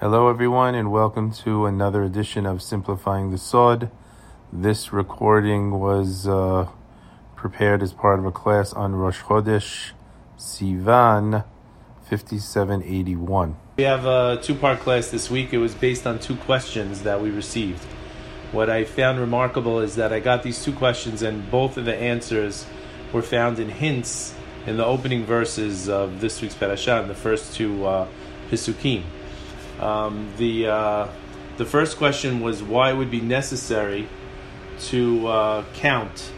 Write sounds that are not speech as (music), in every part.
Hello, everyone, and welcome to another edition of Simplifying the Sod. This recording was uh, prepared as part of a class on Rosh Chodesh Sivan 5781. We have a two part class this week. It was based on two questions that we received. What I found remarkable is that I got these two questions, and both of the answers were found in hints in the opening verses of this week's parasha, in the first two uh, Pisukim. Um, the uh, the first question was why it would be necessary to uh, count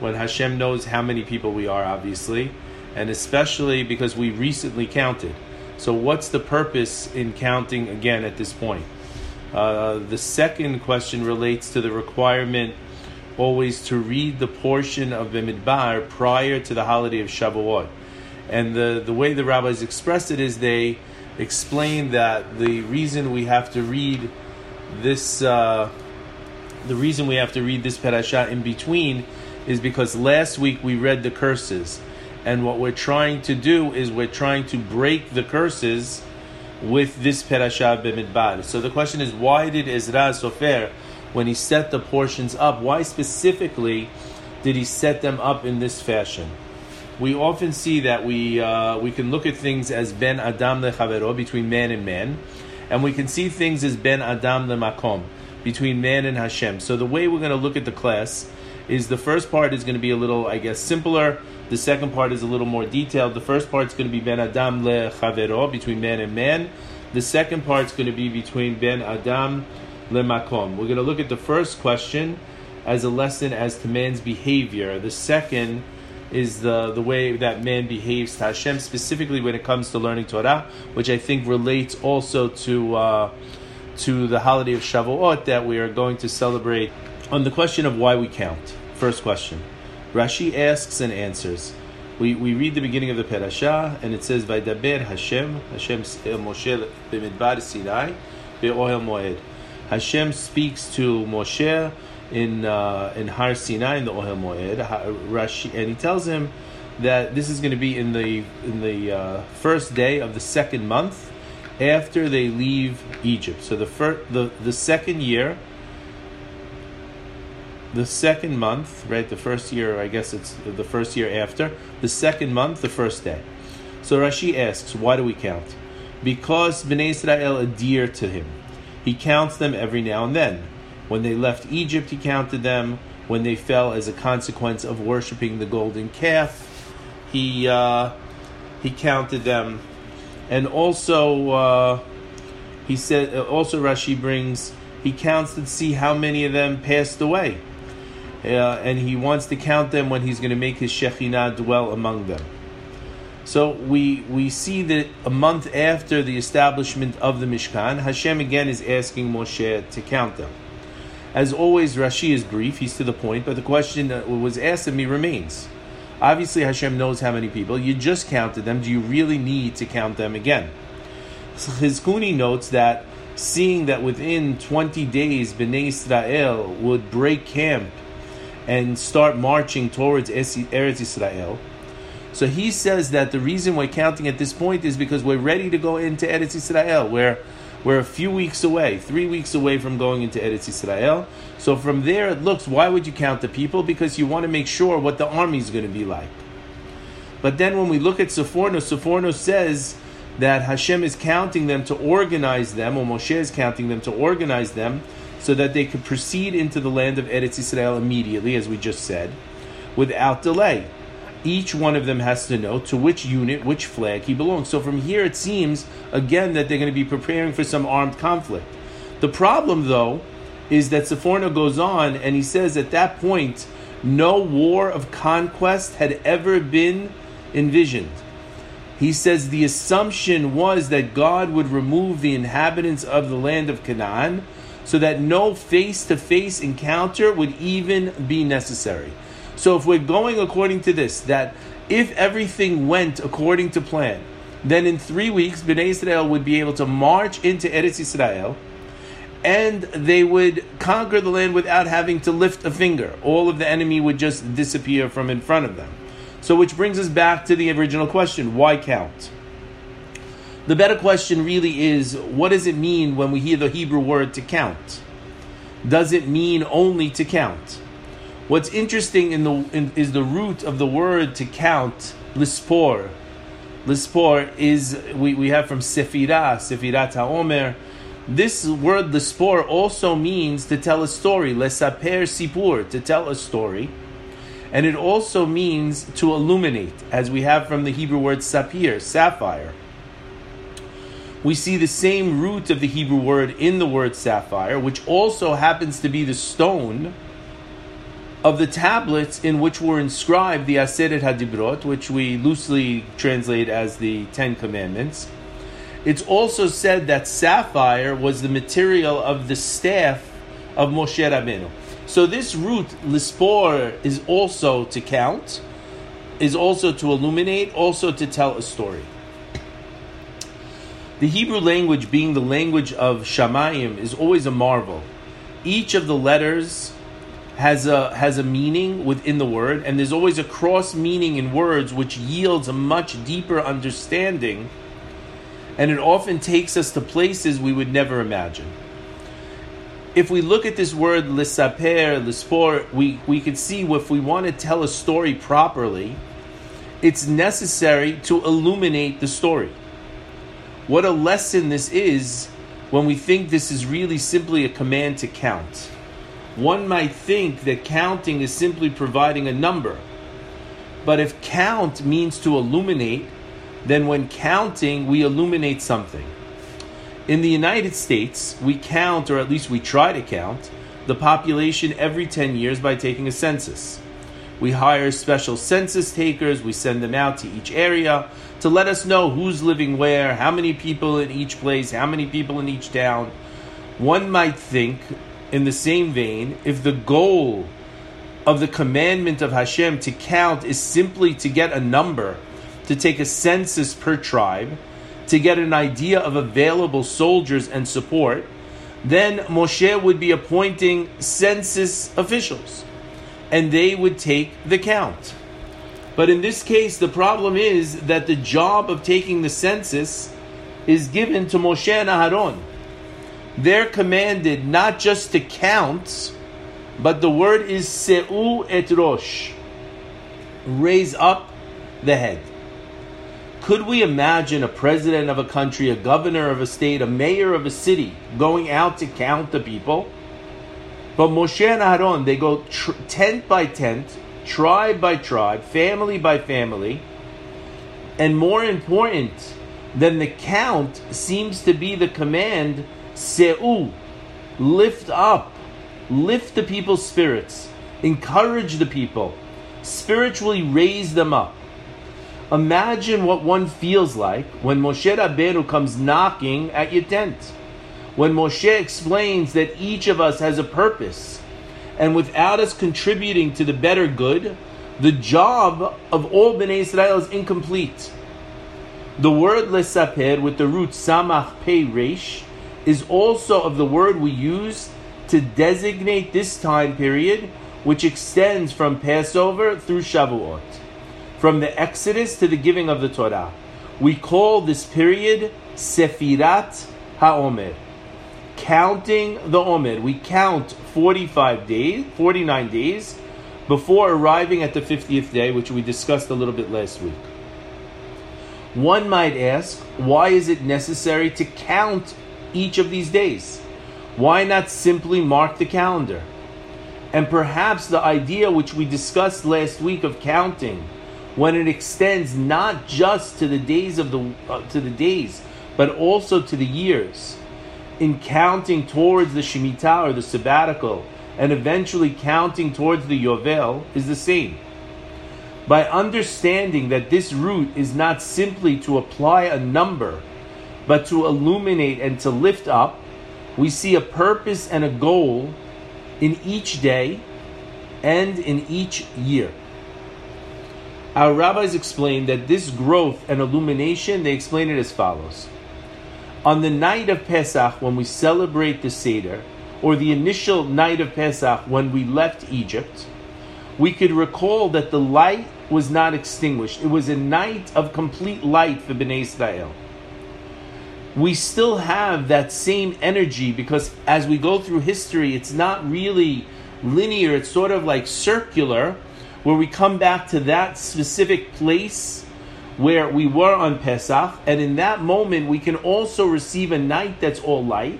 when Hashem knows how many people we are, obviously, and especially because we recently counted. So, what's the purpose in counting again at this point? Uh, the second question relates to the requirement always to read the portion of Bimidbar prior to the holiday of Shavuot. And the, the way the rabbis expressed it is they explained that the reason we have to read this, uh, the reason we have to read this parasha in between is because last week we read the curses. And what we're trying to do is we're trying to break the curses with this parasha b'midbar. So the question is, why did Ezra Sofer, when he set the portions up, why specifically did he set them up in this fashion? We often see that we uh, we can look at things as ben adam lechavero between man and man, and we can see things as ben adam lemakom between man and Hashem. So the way we're going to look at the class is the first part is going to be a little, I guess, simpler. The second part is a little more detailed. The first part is going to be ben adam lechavero between man and man. The second part is going to be between ben adam lemakom. We're going to look at the first question as a lesson as to man's behavior. The second is the, the way that man behaves to Hashem, specifically when it comes to learning Torah, which I think relates also to uh, to the holiday of Shavuot that we are going to celebrate. On the question of why we count, first question, Rashi asks and answers. We, we read the beginning of the parasha and it says Vaydaber Hashem Hashem Moshe b'midbar Sinai be'ohel moed. Hashem speaks to Moshe in uh, in Har Sinai in the Ohel Moed, Rashi, and he tells him that this is going to be in the in the uh, first day of the second month after they leave Egypt. So the first the the second year, the second month, right? The first year, I guess it's the first year after the second month, the first day. So Rashi asks, why do we count? Because Bnei Israel adhere to him. He counts them every now and then. When they left Egypt, he counted them. When they fell as a consequence of worshiping the golden calf, he uh, he counted them, and also uh, he said. Uh, also, Rashi brings he counts to see how many of them passed away, uh, and he wants to count them when he's going to make his Shekhinah dwell among them. So we we see that a month after the establishment of the Mishkan, Hashem again is asking Moshe to count them. As always, Rashi is brief, he's to the point, but the question that was asked of me remains. Obviously, Hashem knows how many people. You just counted them. Do you really need to count them again? Chizkuni notes that seeing that within 20 days Bnei Israel would break camp and start marching towards Eretz Israel, so he says that the reason we're counting at this point is because we're ready to go into Eretz Israel, where we're a few weeks away, three weeks away from going into Eretz Israel. So from there, it looks, why would you count the people? Because you want to make sure what the army is going to be like. But then when we look at Seforno, Seforno says that Hashem is counting them to organize them, or Moshe is counting them to organize them, so that they could proceed into the land of Eretz Israel immediately, as we just said, without delay each one of them has to know to which unit, which flag he belongs. So from here, it seems again that they're going to be preparing for some armed conflict. The problem, though, is that Seforno goes on and he says at that point, no war of conquest had ever been envisioned. He says the assumption was that God would remove the inhabitants of the land of Canaan so that no face to face encounter would even be necessary. So if we're going according to this, that if everything went according to plan, then in three weeks, Bnei Israel would be able to march into Eretz Israel, and they would conquer the land without having to lift a finger. All of the enemy would just disappear from in front of them. So, which brings us back to the original question: Why count? The better question really is what does it mean when we hear the Hebrew word to count? Does it mean only to count? What's interesting in the in, is the root of the word to count, lispor. Lispor is we, we have from sefira, sefirat haomer. This word lispor also means to tell a story, lesaper sipur, to tell a story. And it also means to illuminate, as we have from the Hebrew word sapir, sapphire. We see the same root of the Hebrew word in the word sapphire, which also happens to be the stone of the tablets in which were inscribed the Aseret Hadibrot, which we loosely translate as the Ten Commandments. It's also said that sapphire was the material of the staff of Moshe Rabbeinu. So this root, lispor, is also to count, is also to illuminate, also to tell a story. The Hebrew language, being the language of Shamayim, is always a marvel. Each of the letters has a has a meaning within the word, and there's always a cross meaning in words which yields a much deeper understanding, and it often takes us to places we would never imagine. If we look at this word lisaper, lispor, we, we could see if we want to tell a story properly, it's necessary to illuminate the story. What a lesson this is when we think this is really simply a command to count. One might think that counting is simply providing a number. But if count means to illuminate, then when counting, we illuminate something. In the United States, we count, or at least we try to count, the population every 10 years by taking a census. We hire special census takers, we send them out to each area to let us know who's living where, how many people in each place, how many people in each town. One might think in the same vein, if the goal of the commandment of Hashem to count is simply to get a number, to take a census per tribe, to get an idea of available soldiers and support, then Moshe would be appointing census officials and they would take the count. But in this case, the problem is that the job of taking the census is given to Moshe and Aharon they're commanded not just to count, but the word is seu et rosh, raise up the head. Could we imagine a president of a country, a governor of a state, a mayor of a city going out to count the people? But Moshe and Aaron, they go tr- tent by tent, tribe by tribe, family by family, and more important than the count seems to be the command Se'u, lift up, lift the people's spirits, encourage the people, spiritually raise them up. Imagine what one feels like when Moshe Rabbeinu comes knocking at your tent. When Moshe explains that each of us has a purpose, and without us contributing to the better good, the job of all Bnei Israel is incomplete. The word lesaper with the root samach pei resh is also of the word we use to designate this time period, which extends from Passover through Shavuot, from the Exodus to the giving of the Torah. We call this period Sefirat HaOmer, counting the Omer. We count 45 days, 49 days, before arriving at the 50th day, which we discussed a little bit last week. One might ask, why is it necessary to count each of these days? Why not simply mark the calendar? And perhaps the idea which we discussed last week of counting, when it extends not just to the days of the uh, to the days, but also to the years, in counting towards the shemitah or the sabbatical, and eventually counting towards the yovel, is the same. By understanding that this root is not simply to apply a number but to illuminate and to lift up, we see a purpose and a goal in each day and in each year. Our rabbis explain that this growth and illumination, they explain it as follows. On the night of Pesach, when we celebrate the Seder, or the initial night of Pesach when we left Egypt, we could recall that the light was not extinguished. It was a night of complete light for Bnei Israel. We still have that same energy because as we go through history, it's not really linear, it's sort of like circular, where we come back to that specific place where we were on Pesach, and in that moment we can also receive a night that's all light.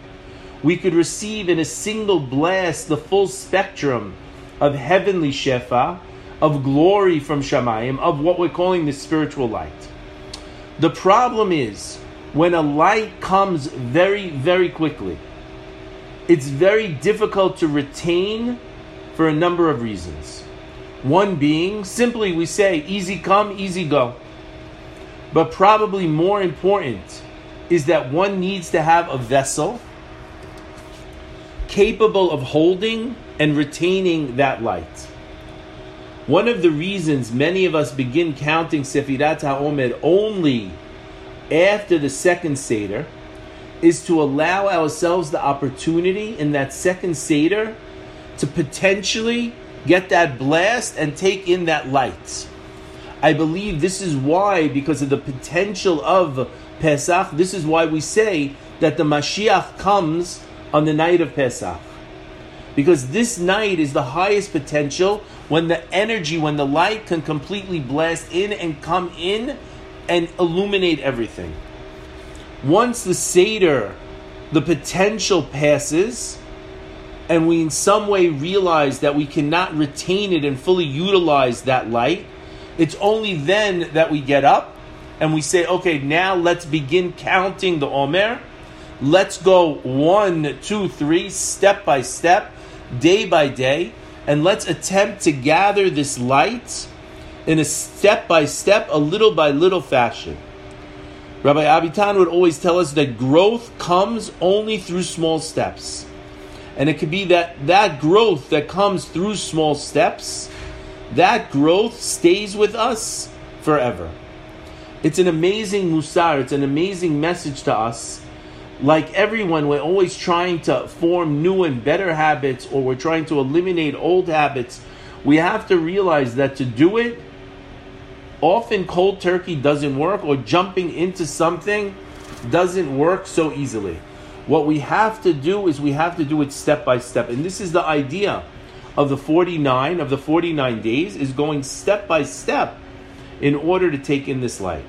We could receive in a single blast the full spectrum of heavenly Shefa, of glory from Shamayim, of what we're calling the spiritual light. The problem is when a light comes very, very quickly, it's very difficult to retain for a number of reasons. One being, simply we say, easy come, easy go. But probably more important is that one needs to have a vessel capable of holding and retaining that light. One of the reasons many of us begin counting Sefirat HaOmer only after the second Seder is to allow ourselves the opportunity in that second Seder to potentially get that blast and take in that light. I believe this is why, because of the potential of Pesach, this is why we say that the Mashiach comes on the night of Pesach. Because this night is the highest potential when the energy, when the light can completely blast in and come in and illuminate everything. Once the Seder, the potential passes, and we in some way realize that we cannot retain it and fully utilize that light, it's only then that we get up and we say, okay, now let's begin counting the Omer. Let's go one, two, three, step by step, day by day and let's attempt to gather this light in a step by step, a little by little fashion. Rabbi Avitan would always tell us that growth comes only through small steps. And it could be that that growth that comes through small steps, that growth stays with us forever. It's an amazing musar, it's an amazing message to us like everyone, we're always trying to form new and better habits or we're trying to eliminate old habits. We have to realize that to do it, often cold turkey doesn't work or jumping into something doesn't work so easily. What we have to do is we have to do it step by step. And this is the idea of the 49 of the 49 days is going step by step in order to take in this light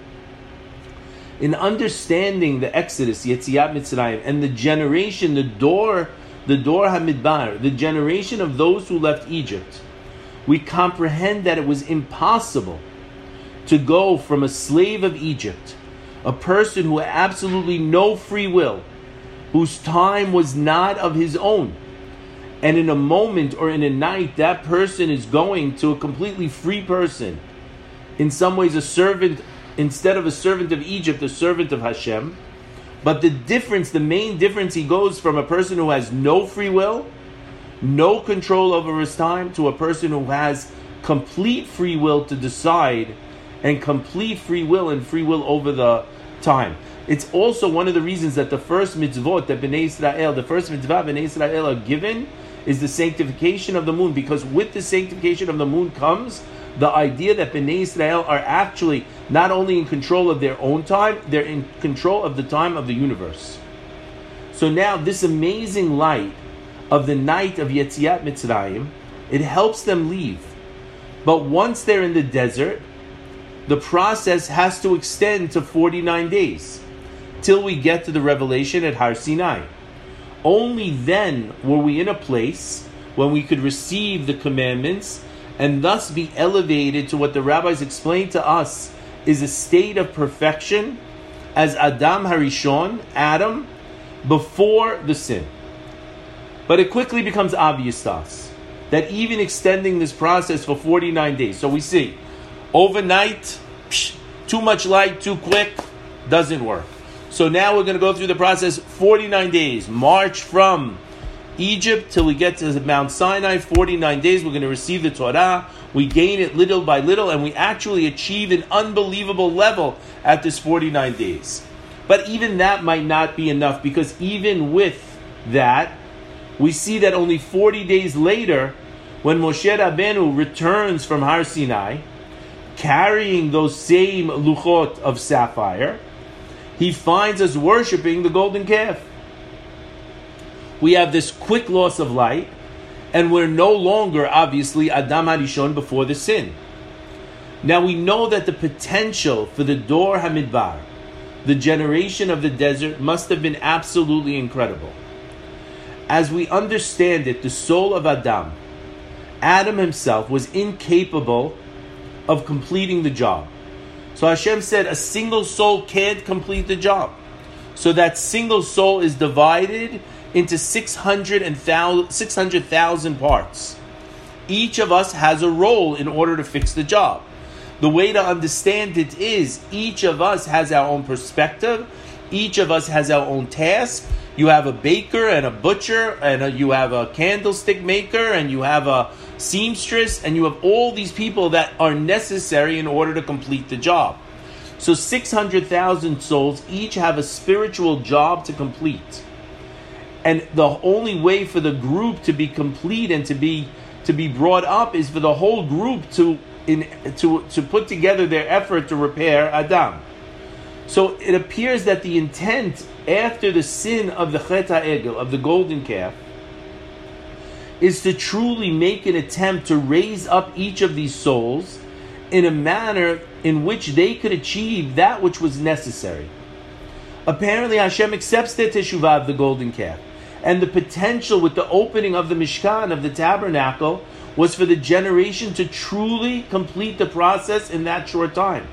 in understanding the Exodus, Yetziat Mitzrayim, and the generation, the door, the dor Hamidbar, the generation of those who left Egypt, we comprehend that it was impossible to go from a slave of Egypt, a person who had absolutely no free will, whose time was not of his own, and in a moment or in a night, that person is going to a completely free person, in some ways a servant instead of a servant of Egypt, a servant of Hashem. But the difference, the main difference, he goes from a person who has no free will, no control over his time, to a person who has complete free will to decide and complete free will and free will over the time. It's also one of the reasons that the first mitzvot that Bnei Israel, the first mitzvah Bnei Israel are given, is the sanctification of the moon. Because with the sanctification of the moon comes the idea that Bnei Israel are actually not only in control of their own time, they're in control of the time of the universe. So now this amazing light of the night of Yetziat Mitzrayim, it helps them leave. But once they're in the desert, the process has to extend to 49 days till we get to the revelation at Har Sinai. Only then were we in a place when we could receive the commandments and thus be elevated to what the rabbis explained to us is a state of perfection as Adam Harishon, Adam, before the sin. But it quickly becomes obvious to us that even extending this process for 49 days, so we see overnight, psh, too much light, too quick, doesn't work. So now we're going to go through the process 49 days, march from Egypt till we get to Mount Sinai, 49 days. We're going to receive the Torah. We gain it little by little, and we actually achieve an unbelievable level at this 49 days. But even that might not be enough because even with that, we see that only 40 days later, when Moshe Rabbeinu returns from Har Sinai, carrying those same luchot of sapphire, he finds us worshiping the golden calf. We have this quick loss of light, and we're no longer, obviously, Adam Harishon before the sin. Now we know that the potential for the Dor Hamidbar, the generation of the desert, must have been absolutely incredible. As we understand it, the soul of Adam, Adam himself, was incapable of completing the job. So Hashem said a single soul can't complete the job. So that single soul is divided into 600,000 parts. Each of us has a role in order to fix the job. The way to understand it is each of us has our own perspective, each of us has our own task. You have a baker and a butcher, and a, you have a candlestick maker, and you have a seamstress, and you have all these people that are necessary in order to complete the job. So 600,000 souls each have a spiritual job to complete and the only way for the group to be complete and to be to be brought up is for the whole group to in to to put together their effort to repair Adam. So it appears that the intent after the sin of the Chet Egel of the golden calf is to truly make an attempt to raise up each of these souls in a manner in which they could achieve that which was necessary. Apparently, Hashem accepts the teshuvah of the golden calf and the potential with the opening of the Mishkan, of the tabernacle, was for the generation to truly complete the process in that short time.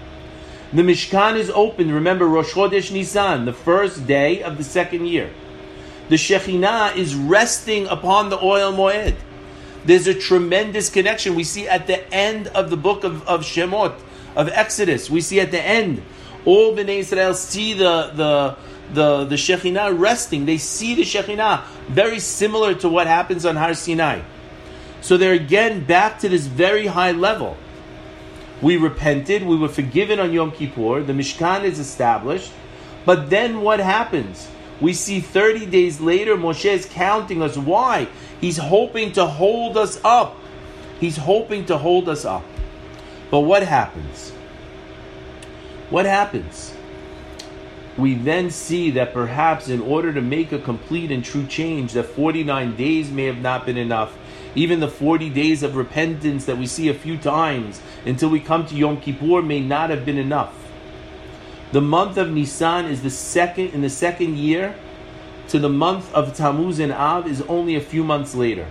The Mishkan is opened, remember, Rosh Chodesh Nisan, the first day of the second year. The Shekhinah is resting upon the Ohel Moed. There's a tremendous connection. We see at the end of the book of, of Shemot, of Exodus, we see at the end, all Bnei Israel see the, the, the, the Shekhinah resting. They see the Shekhinah, very similar to what happens on Har Sinai. So they're again back to this very high level. We repented, we were forgiven on Yom Kippur, the Mishkan is established, but then what happens? We see 30 days later, Moshe is counting us. Why? He's hoping to hold us up. He's hoping to hold us up. But what happens? What happens? we then see that perhaps in order to make a complete and true change, that 49 days may have not been enough. Even the 40 days of repentance that we see a few times until we come to Yom Kippur may not have been enough. The month of Nisan is the second in the second year to the month of Tammuz and Av is only a few months later.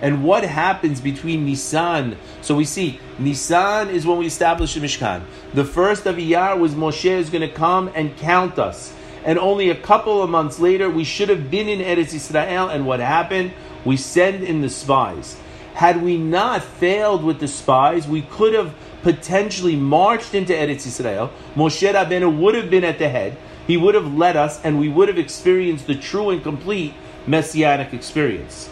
And what happens between Nisan? So we see Nisan is when we establish the Mishkan. The first of Iyar was Moshe is going to come and count us. And only a couple of months later, we should have been in Eretz Israel. And what happened? We send in the spies. Had we not failed with the spies, we could have potentially marched into Eretz Israel. Moshe Rabbeinu would have been at the head. He would have led us, and we would have experienced the true and complete messianic experience.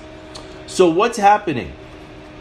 So what's happening?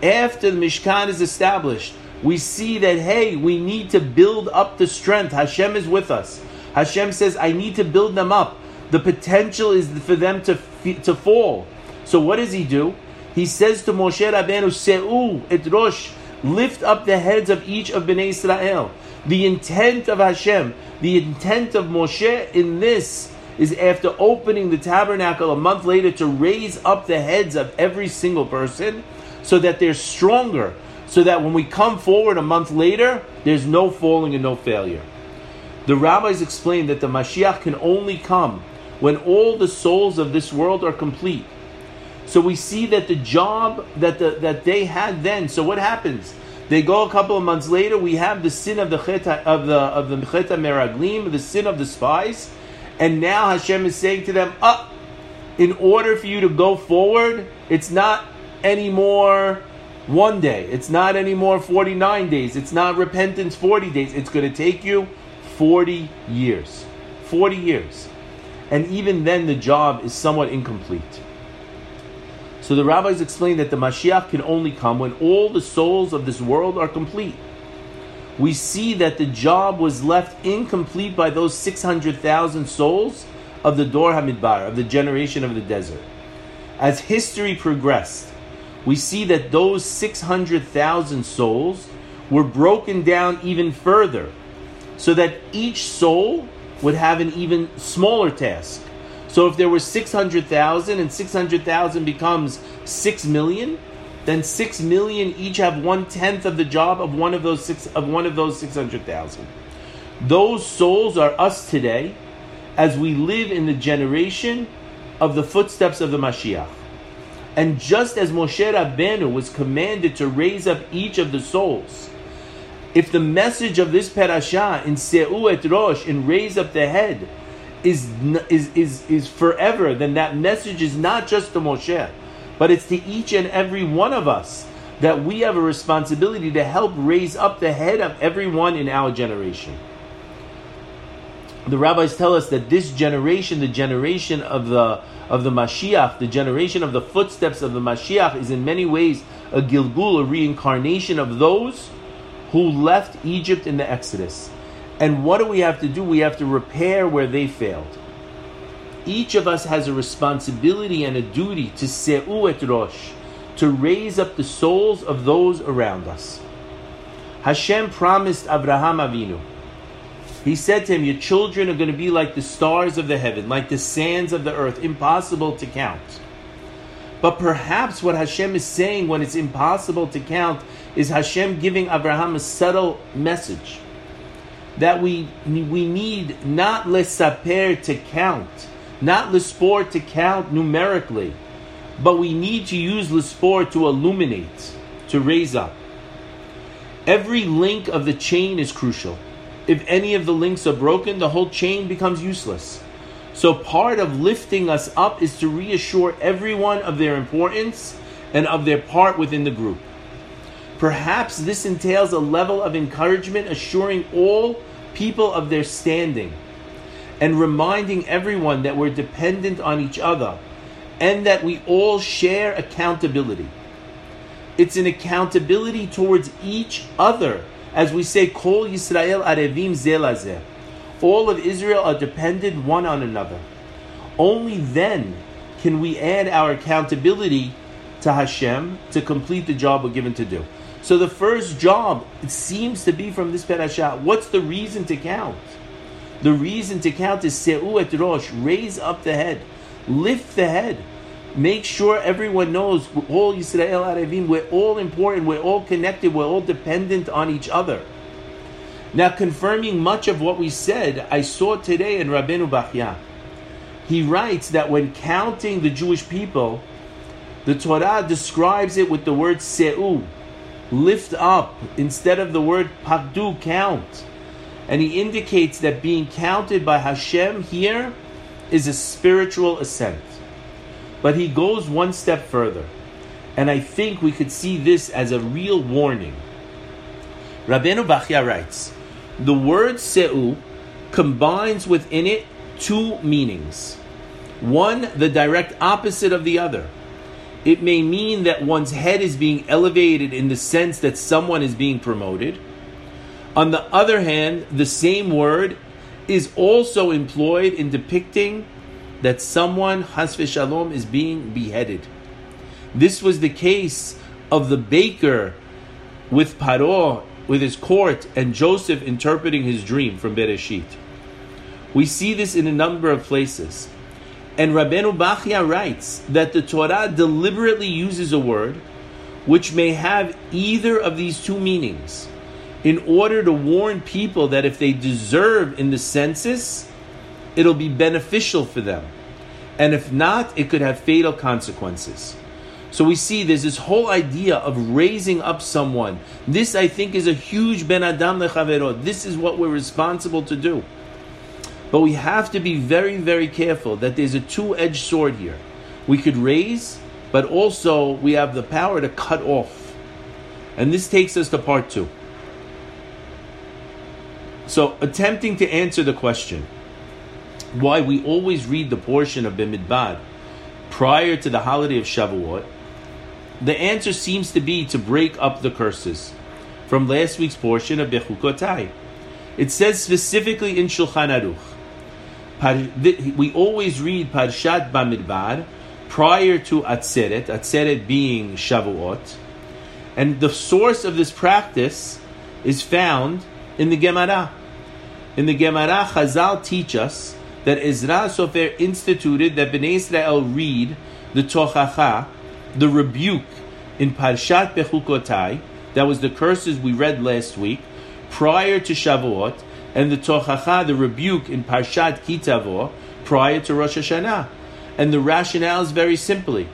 After the Mishkan is established, we see that, hey, we need to build up the strength. Hashem is with us. Hashem says, I need to build them up. The potential is for them to, to fall. So what does he do? He says to Moshe Rabbeinu, Se'u et Rosh, lift up the heads of each of Bnei Israel. The intent of Hashem, the intent of Moshe in this is after opening the tabernacle a month later to raise up the heads of every single person so that they're stronger, so that when we come forward a month later, there's no falling and no failure. The rabbis explain that the Mashiach can only come when all the souls of this world are complete. So we see that the job that the, that they had then. So what happens? They go a couple of months later. We have the sin of the cheta, of the of the cheta meraglim, the sin of the spies, and now Hashem is saying to them, "Up, uh, in order for you to go forward, it's not anymore one day. It's not anymore 49 days. It's not repentance 40 days. It's going to take you 40 years. 40 years. And even then, the job is somewhat incomplete. So the rabbis explain that the Mashiach can only come when all the souls of this world are complete. We see that the job was left incomplete by those 600,000 souls of the Dor Hamidbar, of the generation of the desert. As history progressed, we see that those 600,000 souls were broken down even further, so that each soul would have an even smaller task. So if there were 600,000 and 600,000 becomes 6 million, then 6 million each have one tenth of the job of one of those six of one of those 600,000. Those souls are us today as we live in the generation of the footsteps of the Mashiach. And just as Moshe Rabbeinu was commanded to raise up each of the souls, if the message of this parasha in Se'u et Rosh, in raise up the head, is, is, is, is forever, then that message is not just to Moshe, but it's to each and every one of us that we have a responsibility to help raise up the head of everyone in our generation. The rabbis tell us that this generation, the generation of the of the Mashiach, the generation of the footsteps of the Mashiach, is in many ways a Gilgul, a reincarnation of those who left Egypt in the Exodus. And what do we have to do? We have to repair where they failed. Each of us has a responsibility and a duty to se'u et rosh, to raise up the souls of those around us. Hashem promised Abraham Avinu. He said to him, Your children are going to be like the stars of the heaven, like the sands of the earth, impossible to count. But perhaps what Hashem is saying when it's impossible to count is Hashem giving Abraham a subtle message that we we need not lesaper to count, not lespor to count numerically, but we need to use lespor to illuminate, to raise up. Every link of the chain is crucial. If any of the links are broken, the whole chain becomes useless. So part of lifting us up is to reassure everyone of their importance and of their part within the group. Perhaps this entails a level of encouragement, assuring all people of their standing and reminding everyone that we're dependent on each other and that we all share accountability. It's an accountability towards each other. As we say, Kol Yisrael Arevim Zeh LaZeh. All of Israel are dependent one on another. Only then can we add our accountability to Hashem to complete the job we're given to do. So the first job, it seems to be from this parasha. What's the reason to count? The reason to count is Se'u et Rosh, raise up the head, lift the head. Make sure everyone knows, all Yisrael Arevim, we're all important, we're all connected, we're all dependent on each other. Now, confirming much of what we said, I saw today in Rabbeinu Bachya. He writes that when counting the Jewish people, the Torah describes it with the word Se'u, lift up instead of the word pagdu, count. And he indicates that being counted by Hashem here is a spiritual ascent. But he goes one step further. And I think we could see this as a real warning. Rabbeinu Bachya writes, the word Se'u combines within it two meanings. One, the direct opposite of the other it may mean that one's head is being elevated in the sense that someone is being promoted. On the other hand, the same word is also employed in depicting that someone, Chas V'Shalom, is being beheaded. This was the case of the baker with Paro, with his court, and Joseph interpreting his dream from Bereshit. We see this in a number of places. And Rabbeinu Bachya writes that the Torah deliberately uses a word which may have either of these two meanings in order to warn people that if they deserve in the census, it'll be beneficial for them. And if not, it could have fatal consequences. So we see there's this whole idea of raising up someone. This, I think, is a huge ben adam lechavero. This is what we're responsible to do. But we have to be very, very careful that there's a two edged sword here. We could raise, but also we have the power to cut off. And this takes us to part two. So, attempting to answer the question why we always read the portion of Bimidbar prior to the holiday of Shavuot, the answer seems to be to break up the curses from last week's portion of Bechukotai. It says specifically in Shulchan Aruch we always read Parshat Bamidbar prior to Atzeret, Atzeret being Shavuot, and the source of this practice is found in the Gemara. In the Gemara, Chazal teach us that Ezra Sofer instituted that Bnei Israel read the Tochacha, the rebuke in Parshat Bechukotai, that was the curses we read last week, prior to Shavuot, and the Tochacha, the rebuke in Parshat Ki Tavo, prior to Rosh Hashanah. And the rationale is very simply.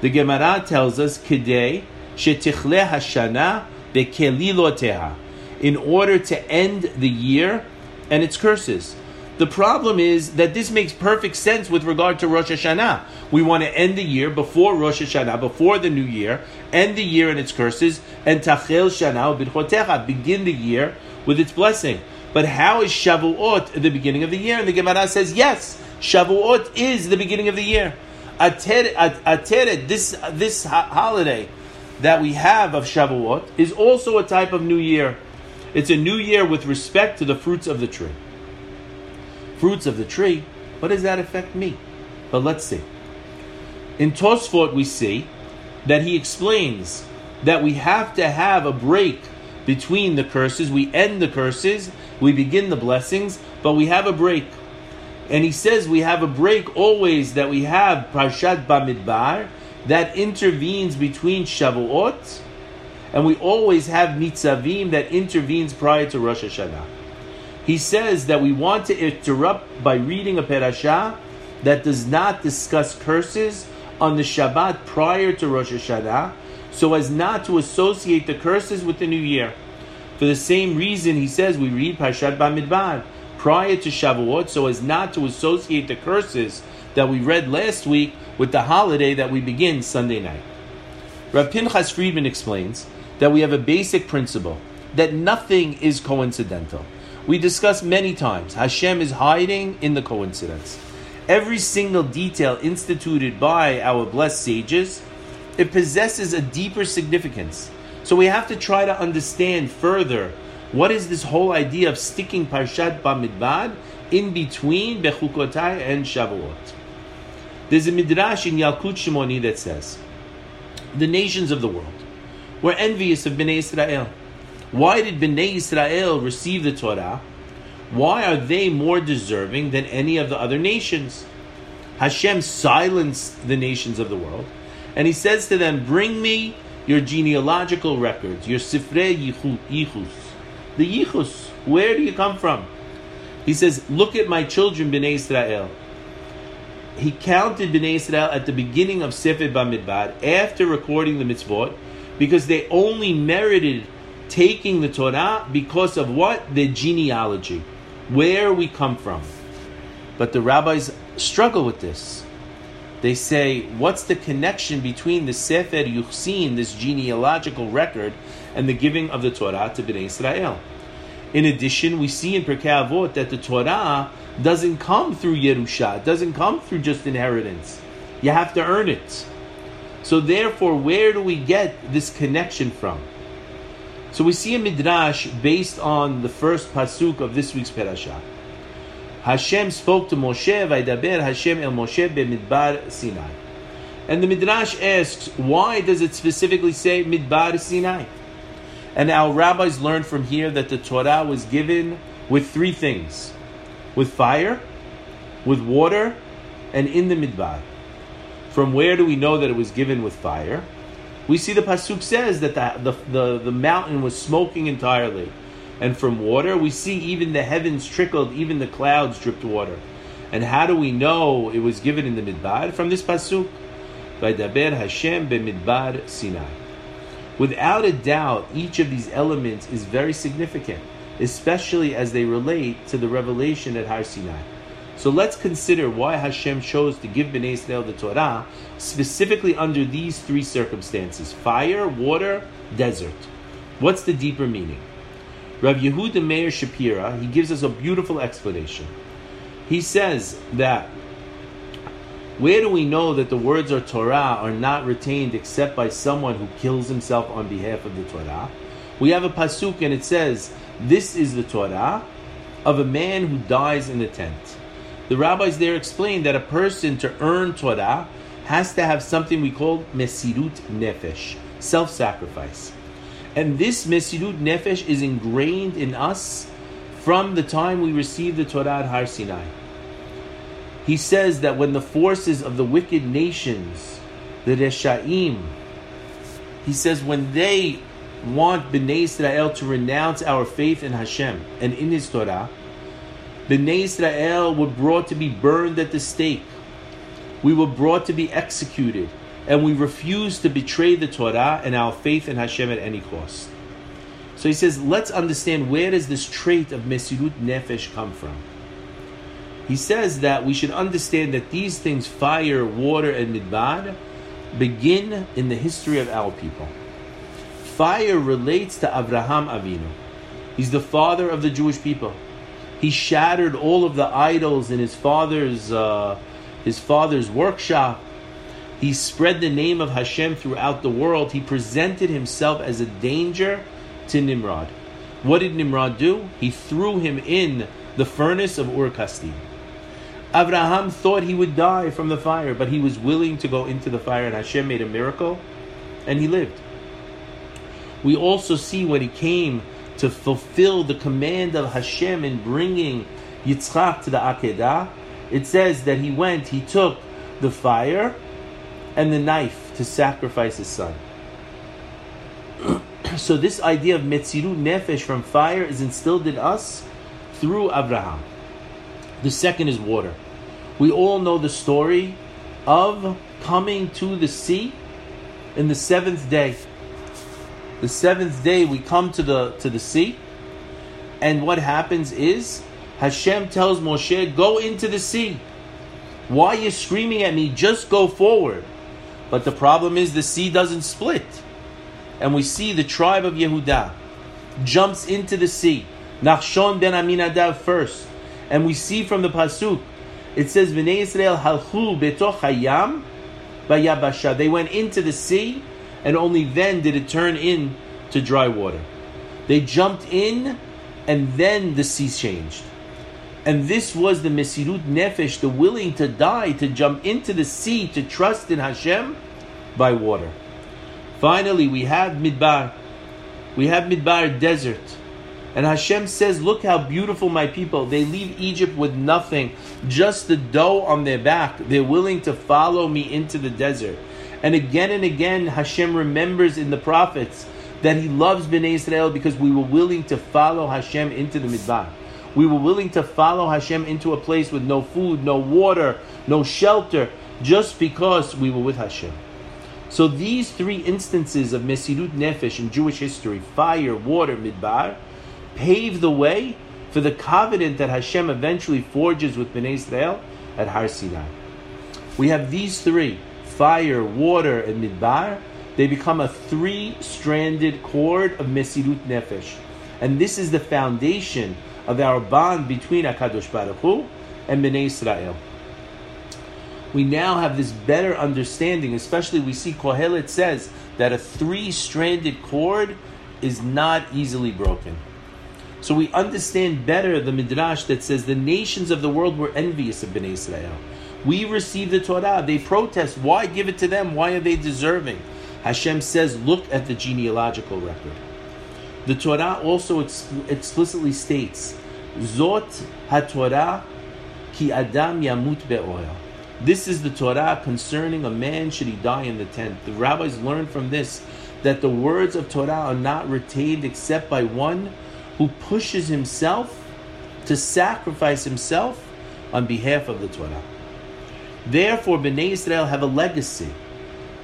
The Gemara tells us, Kidei shetichle hashana bekeliloteha, in order to end the year and its curses. The problem is that this makes perfect sense with regard to Rosh Hashanah. We want to end the year before Rosh Hashanah, before the new year, end the year and its curses, and Tachel Shana B'chotecha, begin the year with its blessing. But how is Shavuot the beginning of the year? And the Gemara says, yes, Shavuot is the beginning of the year. Atzeret, this, this holiday that we have of Shavuot, is also a type of new year. It's a new year with respect to the fruits of the tree fruits of the tree, what does that affect me? But let's see. In Tosfot, we see that he explains that we have to have a break between the curses. We end the curses, we begin the blessings, but we have a break. And he says we have a break always that we have Parshat Bamidbar that intervenes between Shavuot, and we always have Nitzavim that intervenes prior to Rosh Hashanah he says that we want to interrupt by reading a perashah that does not discuss curses on the Shabbat prior to Rosh Hashanah, so as not to associate the curses with the new year. For the same reason, he says we read Parshat Bamidbar prior to Shavuot, so as not to associate the curses that we read last week with the holiday that we begin Sunday night. Rav Pinchas Friedman explains that we have a basic principle that nothing is coincidental. We discuss many times Hashem is hiding in the coincidence. Every single detail instituted by our blessed sages, it possesses a deeper significance. So we have to try to understand further what is this whole idea of sticking Parshat Bamidbar in between Bechukotai and Shavuot. There's a midrash in Yalkut Shimoni that says, the nations of the world were envious of Bnei Israel why did Bnei Israel receive the Torah? Why are they more deserving than any of the other nations? Hashem silenced the nations of the world, and He says to them, "Bring me your genealogical records, your sifrei yichus, the yichus. Where do you come from?" He says, "Look at my children, Bnei Israel." He counted Bnei Israel at the beginning of Sefer Bamidbar after recording the mitzvot, because they only merited taking the Torah because of what? The genealogy, where we come from. But the rabbis struggle with this. They say, what's the connection between the Sefer Yuchsin, this genealogical record, and the giving of the Torah to Bnei Israel? In addition, we see in Pirkei Avot that the Torah doesn't come through Yerusha, it doesn't come through just inheritance. You have to earn it. So therefore, where do we get this connection from? So we see a midrash based on the first pasuk of this week's parasha. Hashem spoke to Moshe, Vaidaber Hashem el Moshe b'midbar Sinai. And the midrash asks, why does it specifically say midbar Sinai? And our rabbis learned from here that the Torah was given with three things: with fire, with water, and in the midbar. From where do we know that it was given with fire? we see the pasuk says that the, the, the, the mountain was smoking entirely. And from water, we see even the heavens trickled, even the clouds dripped water. And how do we know it was given in the midbar? From this pasuk, By Vaydaber Hashem b'midbar Sinai. Without a doubt, each of these elements is very significant, especially as they relate to the revelation at Har Sinai. So let's consider why Hashem chose to give Bnei Israel the Torah specifically under these three circumstances fire, water, desert. What's the deeper meaning? Rav Yehuda Meir Shapira, he gives us a beautiful explanation. He says that where do we know that the words of Torah are not retained except by someone who kills himself on behalf of the Torah? We have a pasuk and it says, This is the Torah of a man who dies in a tent. The rabbis there explain that a person to earn Torah has to have something we call mesirut nefesh, self-sacrifice. And this mesirut nefesh is ingrained in us from the time we received the Torah at Har Sinai. He says that when the forces of the wicked nations, the Reshaim, he says when they want Bnei Israel to renounce our faith in Hashem and in His Torah, Bnei Israel were brought to be burned at the stake. We were brought to be executed, and we refuse to betray the Torah and our faith in Hashem at any cost. So he says, let's understand where does this trait of Mesirut Nefesh come from? He says that we should understand that these things, fire, water, and midbar, begin in the history of our people. Fire relates to Abraham Avinu. He's the father of the Jewish people. He shattered all of the idols in his father's uh, his father's workshop. He spread the name of Hashem throughout the world. He presented himself as a danger to Nimrod. What did Nimrod do? He threw him in the furnace of Ur Kasdim. Abraham thought he would die from the fire, but he was willing to go into the fire, and Hashem made a miracle, and he lived. We also see when he came to fulfill the command of Hashem in bringing Yitzchak to the Akedah, it says that he went, he took the fire and the knife to sacrifice his son. (clears throat) so this idea of Mesirut Nefesh from fire is instilled in us through Abraham. The second is water. We all know the story of coming to the sea in the seventh day. The seventh day we come to the to the sea, and what happens is Hashem tells Moshe, "Go into the sea. Why are you screaming at me? Just go forward." But the problem is the sea doesn't split, and we see the tribe of Yehuda jumps into the sea. Nachshon ben Aminadav first, and we see from the pasuk it says, "V'nei Israel halchu betoch hayam." They went into the sea and only then did it turn in to dry water. They jumped in, and then the sea changed. And this was the Mesirut Nefesh, the willing to die, to jump into the sea, to trust in Hashem by water. Finally, we have Midbar. We have Midbar desert. And Hashem says, Look how beautiful my people. They leave Egypt with nothing, just the dough on their back. They're willing to follow me into the desert. And again and again, Hashem remembers in the prophets that He loves Bnei Israel because we were willing to follow Hashem into the Midbar. We were willing to follow Hashem into a place with no food, no water, no shelter, just because we were with Hashem. So these three instances of Mesirut Nefesh in Jewish history, fire, water, Midbar, pave the way for the covenant that Hashem eventually forges with Bnei Israel at Har Sinai. We have these three fire, water, and midbar, they become a three stranded cord of Mesirut Nefesh. And this is the foundation of our bond between Akadosh Baruch Hu and Bnei Israel. We now have this better understanding, especially we see Kohelet says that a three stranded cord is not easily broken. So we understand better the Midrash that says the nations of the world were envious of Bnei Israel. We receive the Torah. They protest. Why give it to them? Why are they deserving? Hashem says, look at the genealogical record. The Torah also ex- explicitly states, Zot HaTorah ki Adam yamut be'ohel. This is the Torah concerning a man should he die in the tent. The rabbis learn from this that the words of Torah are not retained except by one who pushes himself to sacrifice himself on behalf of the Torah. Therefore, Bnei Israel have a legacy.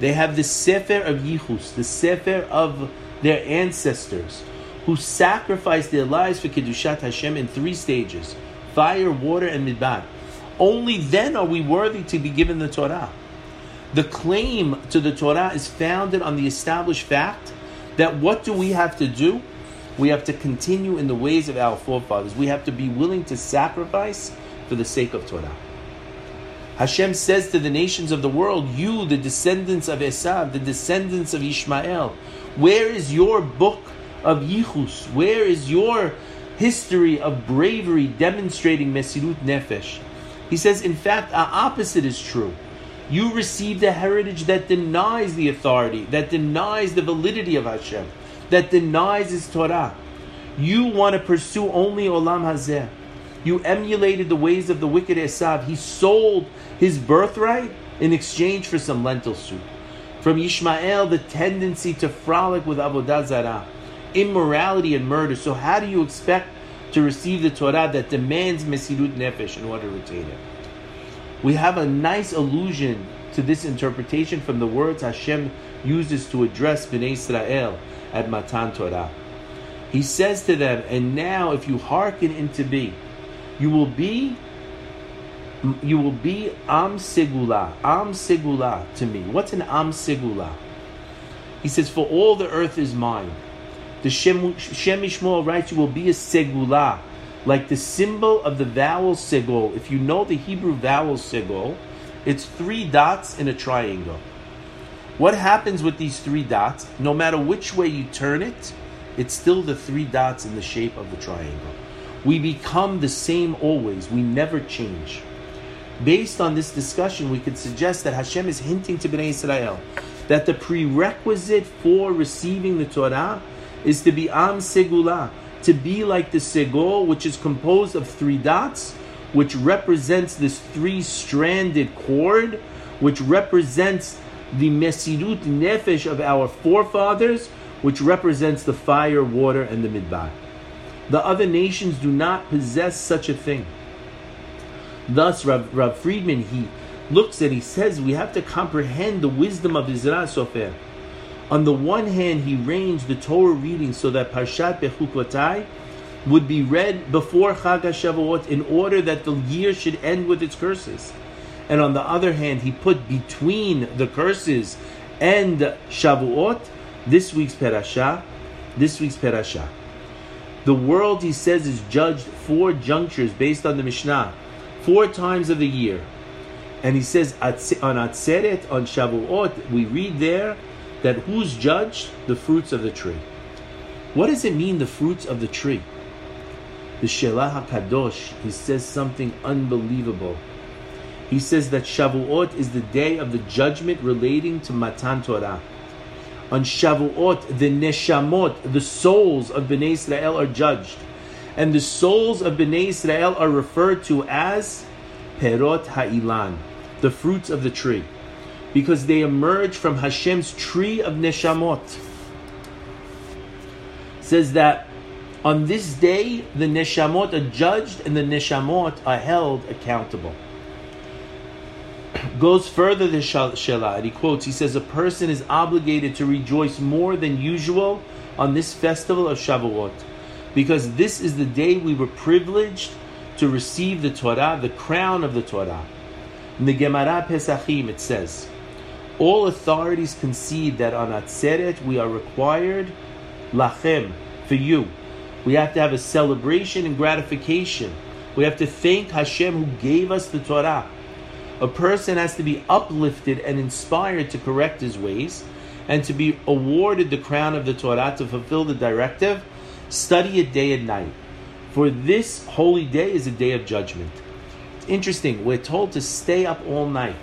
They have the Sefer of Yichus, the Sefer of their ancestors, who sacrificed their lives for Kiddushat Hashem in three stages fire, water, and midbar. Only then are we worthy to be given the Torah. The claim to the Torah is founded on the established fact that what do we have to do? We have to continue in the ways of our forefathers. We have to be willing to sacrifice for the sake of Torah. Hashem says to the nations of the world, You, the descendants of Esav, the descendants of Ishmael, where is your book of Yichus? Where is your history of bravery demonstrating Mesirut Nefesh? He says, in fact, the opposite is true. You received a heritage that denies the authority, that denies the validity of Hashem, that denies His Torah. You want to pursue only Olam Hazeh. You emulated the ways of the wicked Esav. He sold his birthright in exchange for some lentil soup. From Ishmael, the tendency to frolic with Avodah Zarah, immorality and murder. So how do you expect to receive the Torah that demands Mesirut Nefesh in order to retain it? We have a nice allusion to this interpretation from the words Hashem uses to address Bnei Israel at Matan Torah. He says to them, and now if you hearken into me, you will be you will be Am Segula. Am Segula to me. What's an Am Segula? He says, For all the earth is mine. The Shem, Shem MiShmuel writes, You will be a Segula, like the symbol of the vowel Segol. If you know the Hebrew vowel Segol, it's three dots in a triangle. What happens with these three dots? No matter which way you turn it, it's still the three dots in the shape of the triangle. We become the same always, we never change. Based on this discussion, we could suggest that Hashem is hinting to Bnei Israel that the prerequisite for receiving the Torah is to be Am Segula, to be like the Segol, which is composed of three dots, which represents this three stranded cord, which represents the Mesirut Nefesh of our forefathers, which represents the fire, water, and the Midbar. The other nations do not possess such a thing. Thus, Rav, Rav Friedman, he looks and he says, we have to comprehend the wisdom of Ezra Sofer. On the one hand, he arranged the Torah reading so that Parshat Bechukotai would be read before Chag HaShavuot in order that the year should end with its curses. And on the other hand, he put between the curses and Shavuot this week's Perashah, this week's Perashah. The world, he says, is judged four junctures based on the Mishnah four times of the year. And he says on Atzeret, on Shavuot, we read there that who's judged? The fruits of the tree. What does it mean, the fruits of the tree? The Shelah HaKadosh, he says something unbelievable. He says that Shavuot is the day of the judgment relating to Matan Torah. On Shavuot, the Neshamot, the souls of Bnei Israel are judged and the souls of Bnei Israel are referred to as Perot Ha'ilan, the fruits of the tree, because they emerge from Hashem's tree of Neshamot. says that on this day the Neshamot are judged and the Neshamot are held accountable. (clears throat) Goes further the Shelah, he quotes, he says, A person is obligated to rejoice more than usual on this festival of Shavuot because this is the day we were privileged to receive the Torah, the crown of the Torah. In the Gemara Pesachim, it says, all authorities concede that on Atzeret we are required lachem for you. We have to have a celebration and gratification. We have to thank Hashem who gave us the Torah. A person has to be uplifted and inspired to correct his ways and to be awarded the crown of the Torah to fulfill the directive Study it day and night. For this holy day is a day of judgment. It's interesting, we're told to stay up all night.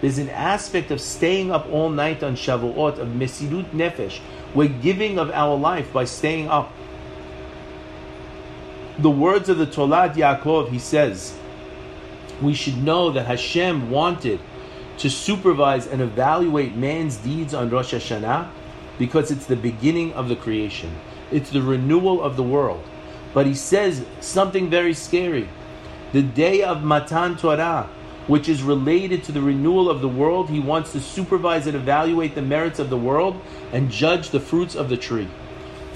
There's an aspect of staying up all night on Shavuot, of Mesirut Nefesh. We're giving of our life by staying up. The words of the Tolat Yaakov, he says, we should know that Hashem wanted to supervise and evaluate man's deeds on Rosh Hashanah because it's the beginning of the creation. It's the renewal of the world. But he says something very scary. The day of Matan Torah, which is related to the renewal of the world, he wants to supervise and evaluate the merits of the world and judge the fruits of the tree.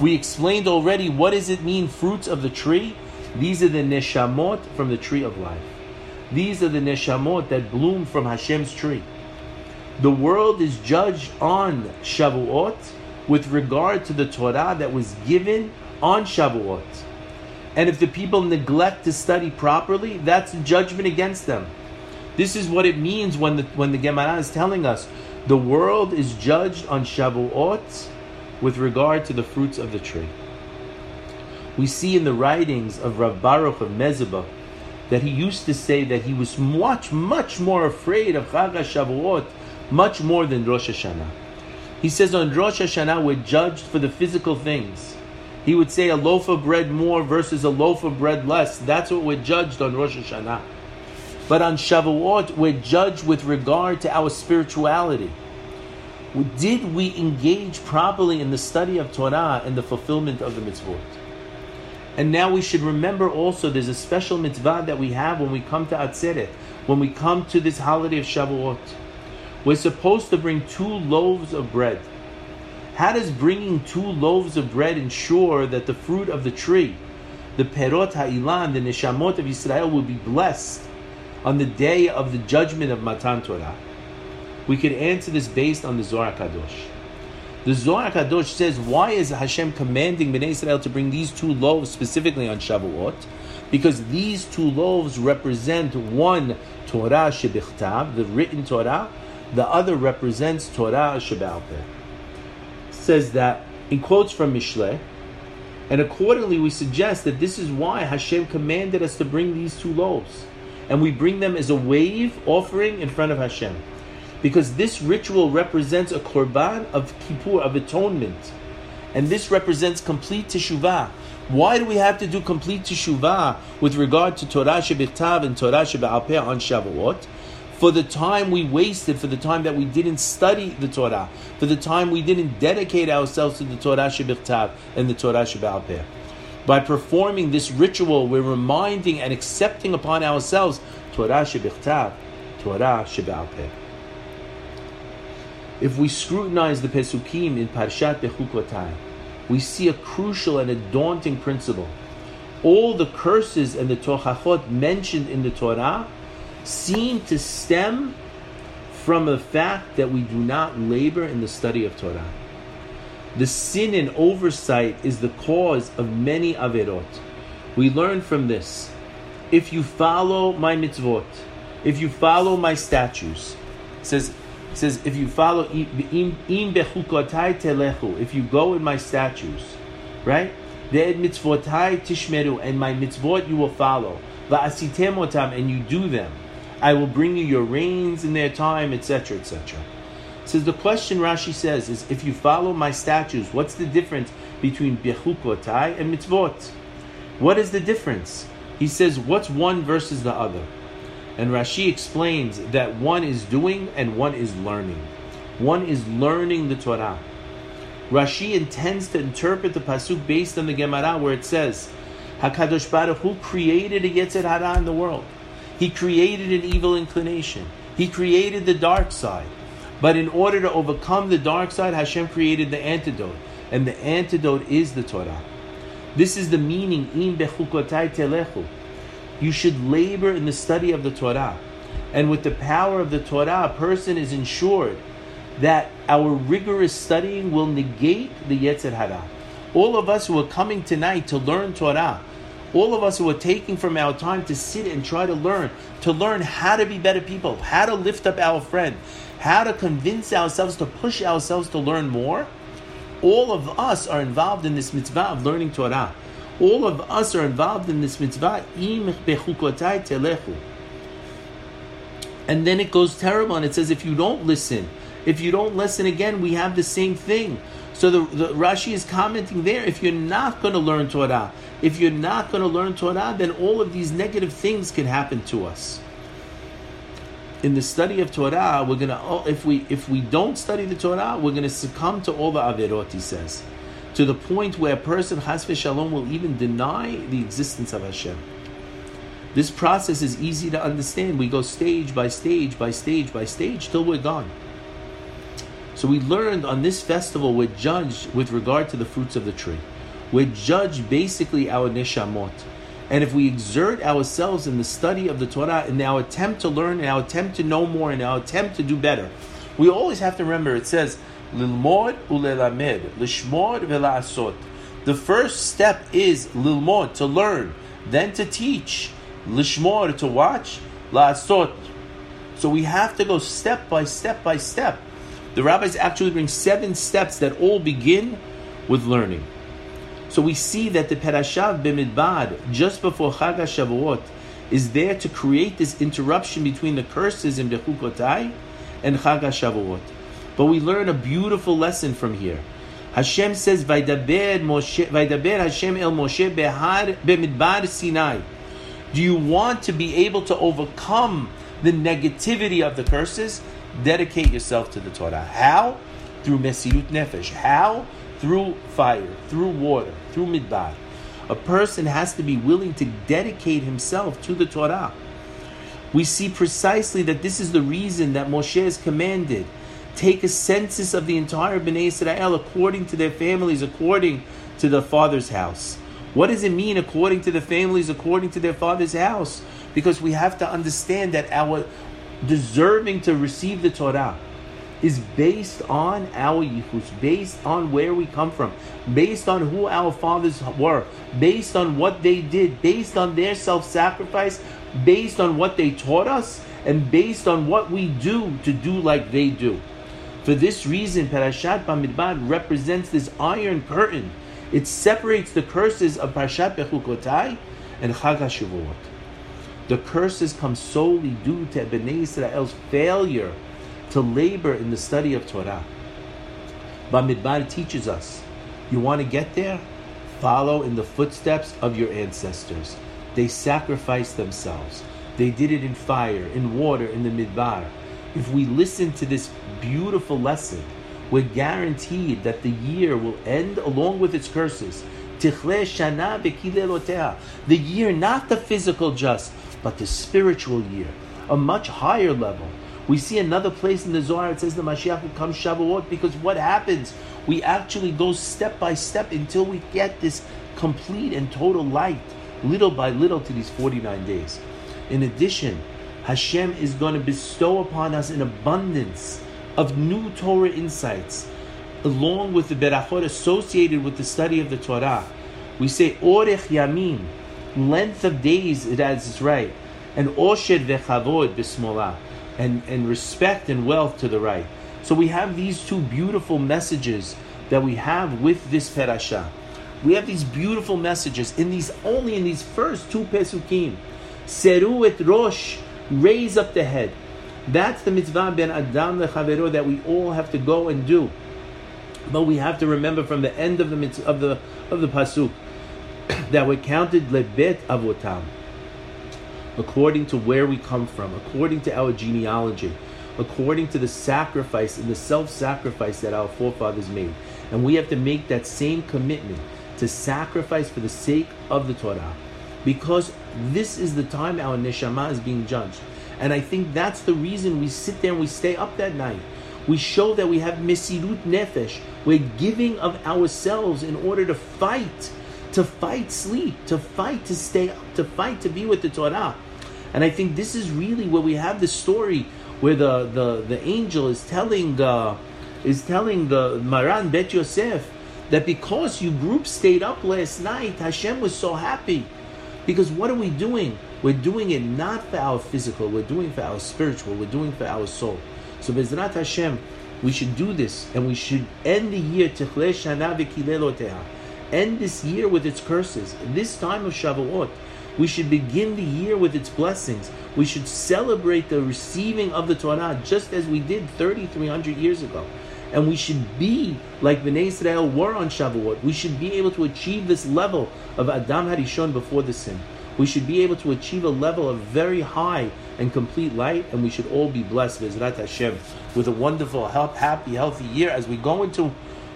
We explained already what does it mean, fruits of the tree? These are the neshamot from the tree of life. These are the neshamot that bloom from Hashem's tree. The world is judged on Shavuot with regard to the Torah that was given on Shavuot. And if the people neglect to study properly, that's judgment against them. This is what it means when the when the Gemara is telling us the world is judged on Shavuot with regard to the fruits of the tree. We see in the writings of Rav Baruch of Mezhibuzh that he used to say that he was much, much more afraid of Chag Shavuot, much more than Rosh Hashanah. He says on Rosh Hashanah we're judged for the physical things. He would say a loaf of bread more versus a loaf of bread less. That's what we're judged on Rosh Hashanah. But on Shavuot, we're judged with regard to our spirituality. Did we engage properly in the study of Torah and the fulfillment of the mitzvot? And now we should remember also there's a special mitzvah that we have when we come to Atzeret, when we come to this holiday of Shavuot. We're supposed to bring two loaves of bread. How does bringing two loaves of bread ensure that the fruit of the tree, the perot ha'ilan, the neshamot of Israel, will be blessed on the day of the judgment of Matan Torah? We could answer this based on the Zohar Kadosh. The Zohar Kadosh says, why is Hashem commanding Bnei Israel to bring these two loaves specifically on Shavuot? Because these two loaves represent one Torah shebichtav, the written Torah, the other represents Torah Shebalpeh says that in quotes from Mishle, and accordingly we suggest that this is why Hashem commanded us to bring these two loaves. And we bring them as a wave offering in front of Hashem. Because this ritual represents a korban of kippur, of atonement. And this represents complete teshuvah. Why do we have to do complete teshuvah with regard to Torah Shebichtav and Torah Shebe'alpeh on Shavuot? for the time we wasted, for the time that we didn't study the Torah, for the time we didn't dedicate ourselves to the Torah Shebichtav and the Torah Shebalpeh. By performing this ritual, we're reminding and accepting upon ourselves Torah Shebichtav, Torah Shebalpeh. If we scrutinize the Pesukim in Parshat Bechukotai, we see a crucial and a daunting principle. All the curses and the tochachot mentioned in the Torah seem to stem from the fact that we do not labor in the study of Torah. The sin and oversight is the cause of many averot. We learn from this. If you follow my mitzvot, if you follow my statutes, says, says if you follow im if you go in my statutes, right? Ve'ed mitzvotai tishmeru, and my mitzvot you will follow. Va'asitem otam, and you do them. I will bring you your rains in their time, etc., etc. Says the question Rashi says is if you follow my statutes, what's the difference between bechukotai and mitzvot? What is the difference? He says, what's one versus the other? And Rashi explains that one is doing and one is learning. One is learning the Torah. Rashi intends to interpret the pasuk based on the Gemara where it says, Hakadosh Baruch Hu created a Yetzer Hara in the world. He created an evil inclination. He created the dark side. But in order to overcome the dark side, Hashem created the antidote. And the antidote is the Torah. This is the meaning, in bechukotai telechu. You should labor in the study of the Torah. And with the power of the Torah, a person is ensured that our rigorous studying will negate the Yetzer Hara. All of us who are coming tonight to learn Torah, all of us who are taking from our time to sit and try to learn, to learn how to be better people, how to lift up our friend, how to convince ourselves to push ourselves to learn more, all of us are involved in this mitzvah of learning Torah. All of us are involved in this mitzvah. And then it goes terrible and it says, if you don't listen, if you don't listen again, we have the same thing. So the, the Rashi is commenting there. If you're not going to learn Torah, if you're not going to learn Torah, then all of these negative things can happen to us. In the study of Torah, we're gonna oh, if we if we don't study the Torah, we're gonna succumb to all the averot. He says, to the point where a person has shalom will even deny the existence of Hashem. This process is easy to understand. We go stage by stage by stage by stage till we're gone. So we learned on this festival we're judged with regard to the fruits of the tree. We're judged basically our neshamot. And if we exert ourselves in the study of the Torah, in our attempt to learn, in our attempt to know more, in our attempt to do better, we always have to remember it says, Lilmod ulelamed, lishmor velasot. The first step is lilmod, to learn, then to teach, lishmor, to watch, laasot. So we have to go step by step by step. The rabbis actually bring seven steps that all begin with learning. So we see that the Perashat Bamidbar, just before Chag HaShavuot, is there to create this interruption between the curses in Bechukotai and Chag HaShavuot. But we learn a beautiful lesson from here. Hashem says, "Vaydaber Hashem el Moshe behar bemidbar Sinai." Do you want to be able to overcome the negativity of the curses? Dedicate yourself to the Torah. How? Through mesirut nefesh. How? Through fire, through water, through midbar. A person has to be willing to dedicate himself to the Torah. We see precisely that this is the reason that Moshe is commanded take a census of the entire Bnei Israel according to their families, according to the father's house. What does it mean according to the families, according to their father's house? Because we have to understand that our deserving to receive the Torah is based on our yichus, based on where we come from, based on who our fathers were, based on what they did, based on their self-sacrifice, based on what they taught us, and based on what we do to do like they do. For this reason, Parashat Bamidbar represents this iron curtain. It separates the curses of Parashat Bechukotai and Chag HaShavuot. The curses come solely due to Bnei Israel's failure to labor in the study of Torah. Bamidbar teaches us, you want to get there? Follow in the footsteps of your ancestors. They sacrificed themselves. They did it in fire, in water, in the midbar. If we listen to this beautiful lesson, we're guaranteed that the year will end along with its curses. The year, not the physical just, but the spiritual year, a much higher level. We see another place in the Zohar, it says the Mashiach will come Shavuot, because what happens? We actually go step by step until we get this complete and total light little by little to these 49 days. In addition, Hashem is going to bestow upon us an abundance of new Torah insights, along with the berachot associated with the study of the Torah. We say orech yamim, length of days, it as is right, and osher vechavod bismolah, and and respect and wealth to the right. So we have these two beautiful messages that we have with this perashah. We have these beautiful messages in these only in these first two pesukim. Seru et rosh, raise up the head. That's the mitzvah ben adam lechavero that we all have to go and do. But we have to remember from the end of the mitzvah, of the of the pasuk that we're counted lebet avotam, according to where we come from, according to our genealogy, according to the sacrifice and the self-sacrifice that our forefathers made, and we have to make that same commitment to sacrifice for the sake of the Torah. Because this is the time our neshama is being judged. And I think that's the reason we sit there and we stay up that night. We show that we have mesirut nefesh. We're giving of ourselves in order to fight, to fight sleep, to fight to stay up, to fight to be with the Torah. And I think this is really where we have the story where the, the, the angel is telling uh, is telling the Maran Bet Yosef that because you group stayed up last night, Hashem was so happy. Because what are we doing? We're doing it not for our physical, we're doing for our spiritual, we're doing for our soul. So Bezrat Hashem, we should do this and we should end the year End this year with its curses. This time of Shavuot, we should begin the year with its blessings. We should celebrate the receiving of the Torah just as we did 3,300 years ago and we should be like Bnei Israel were on Shavuot. We should be able to achieve this level of Adam Harishon before the sin. We should be able to achieve a level of very high and complete light, and we should all be blessed, Bezrat Hashem, with a wonderful, happy, healthy year as we go into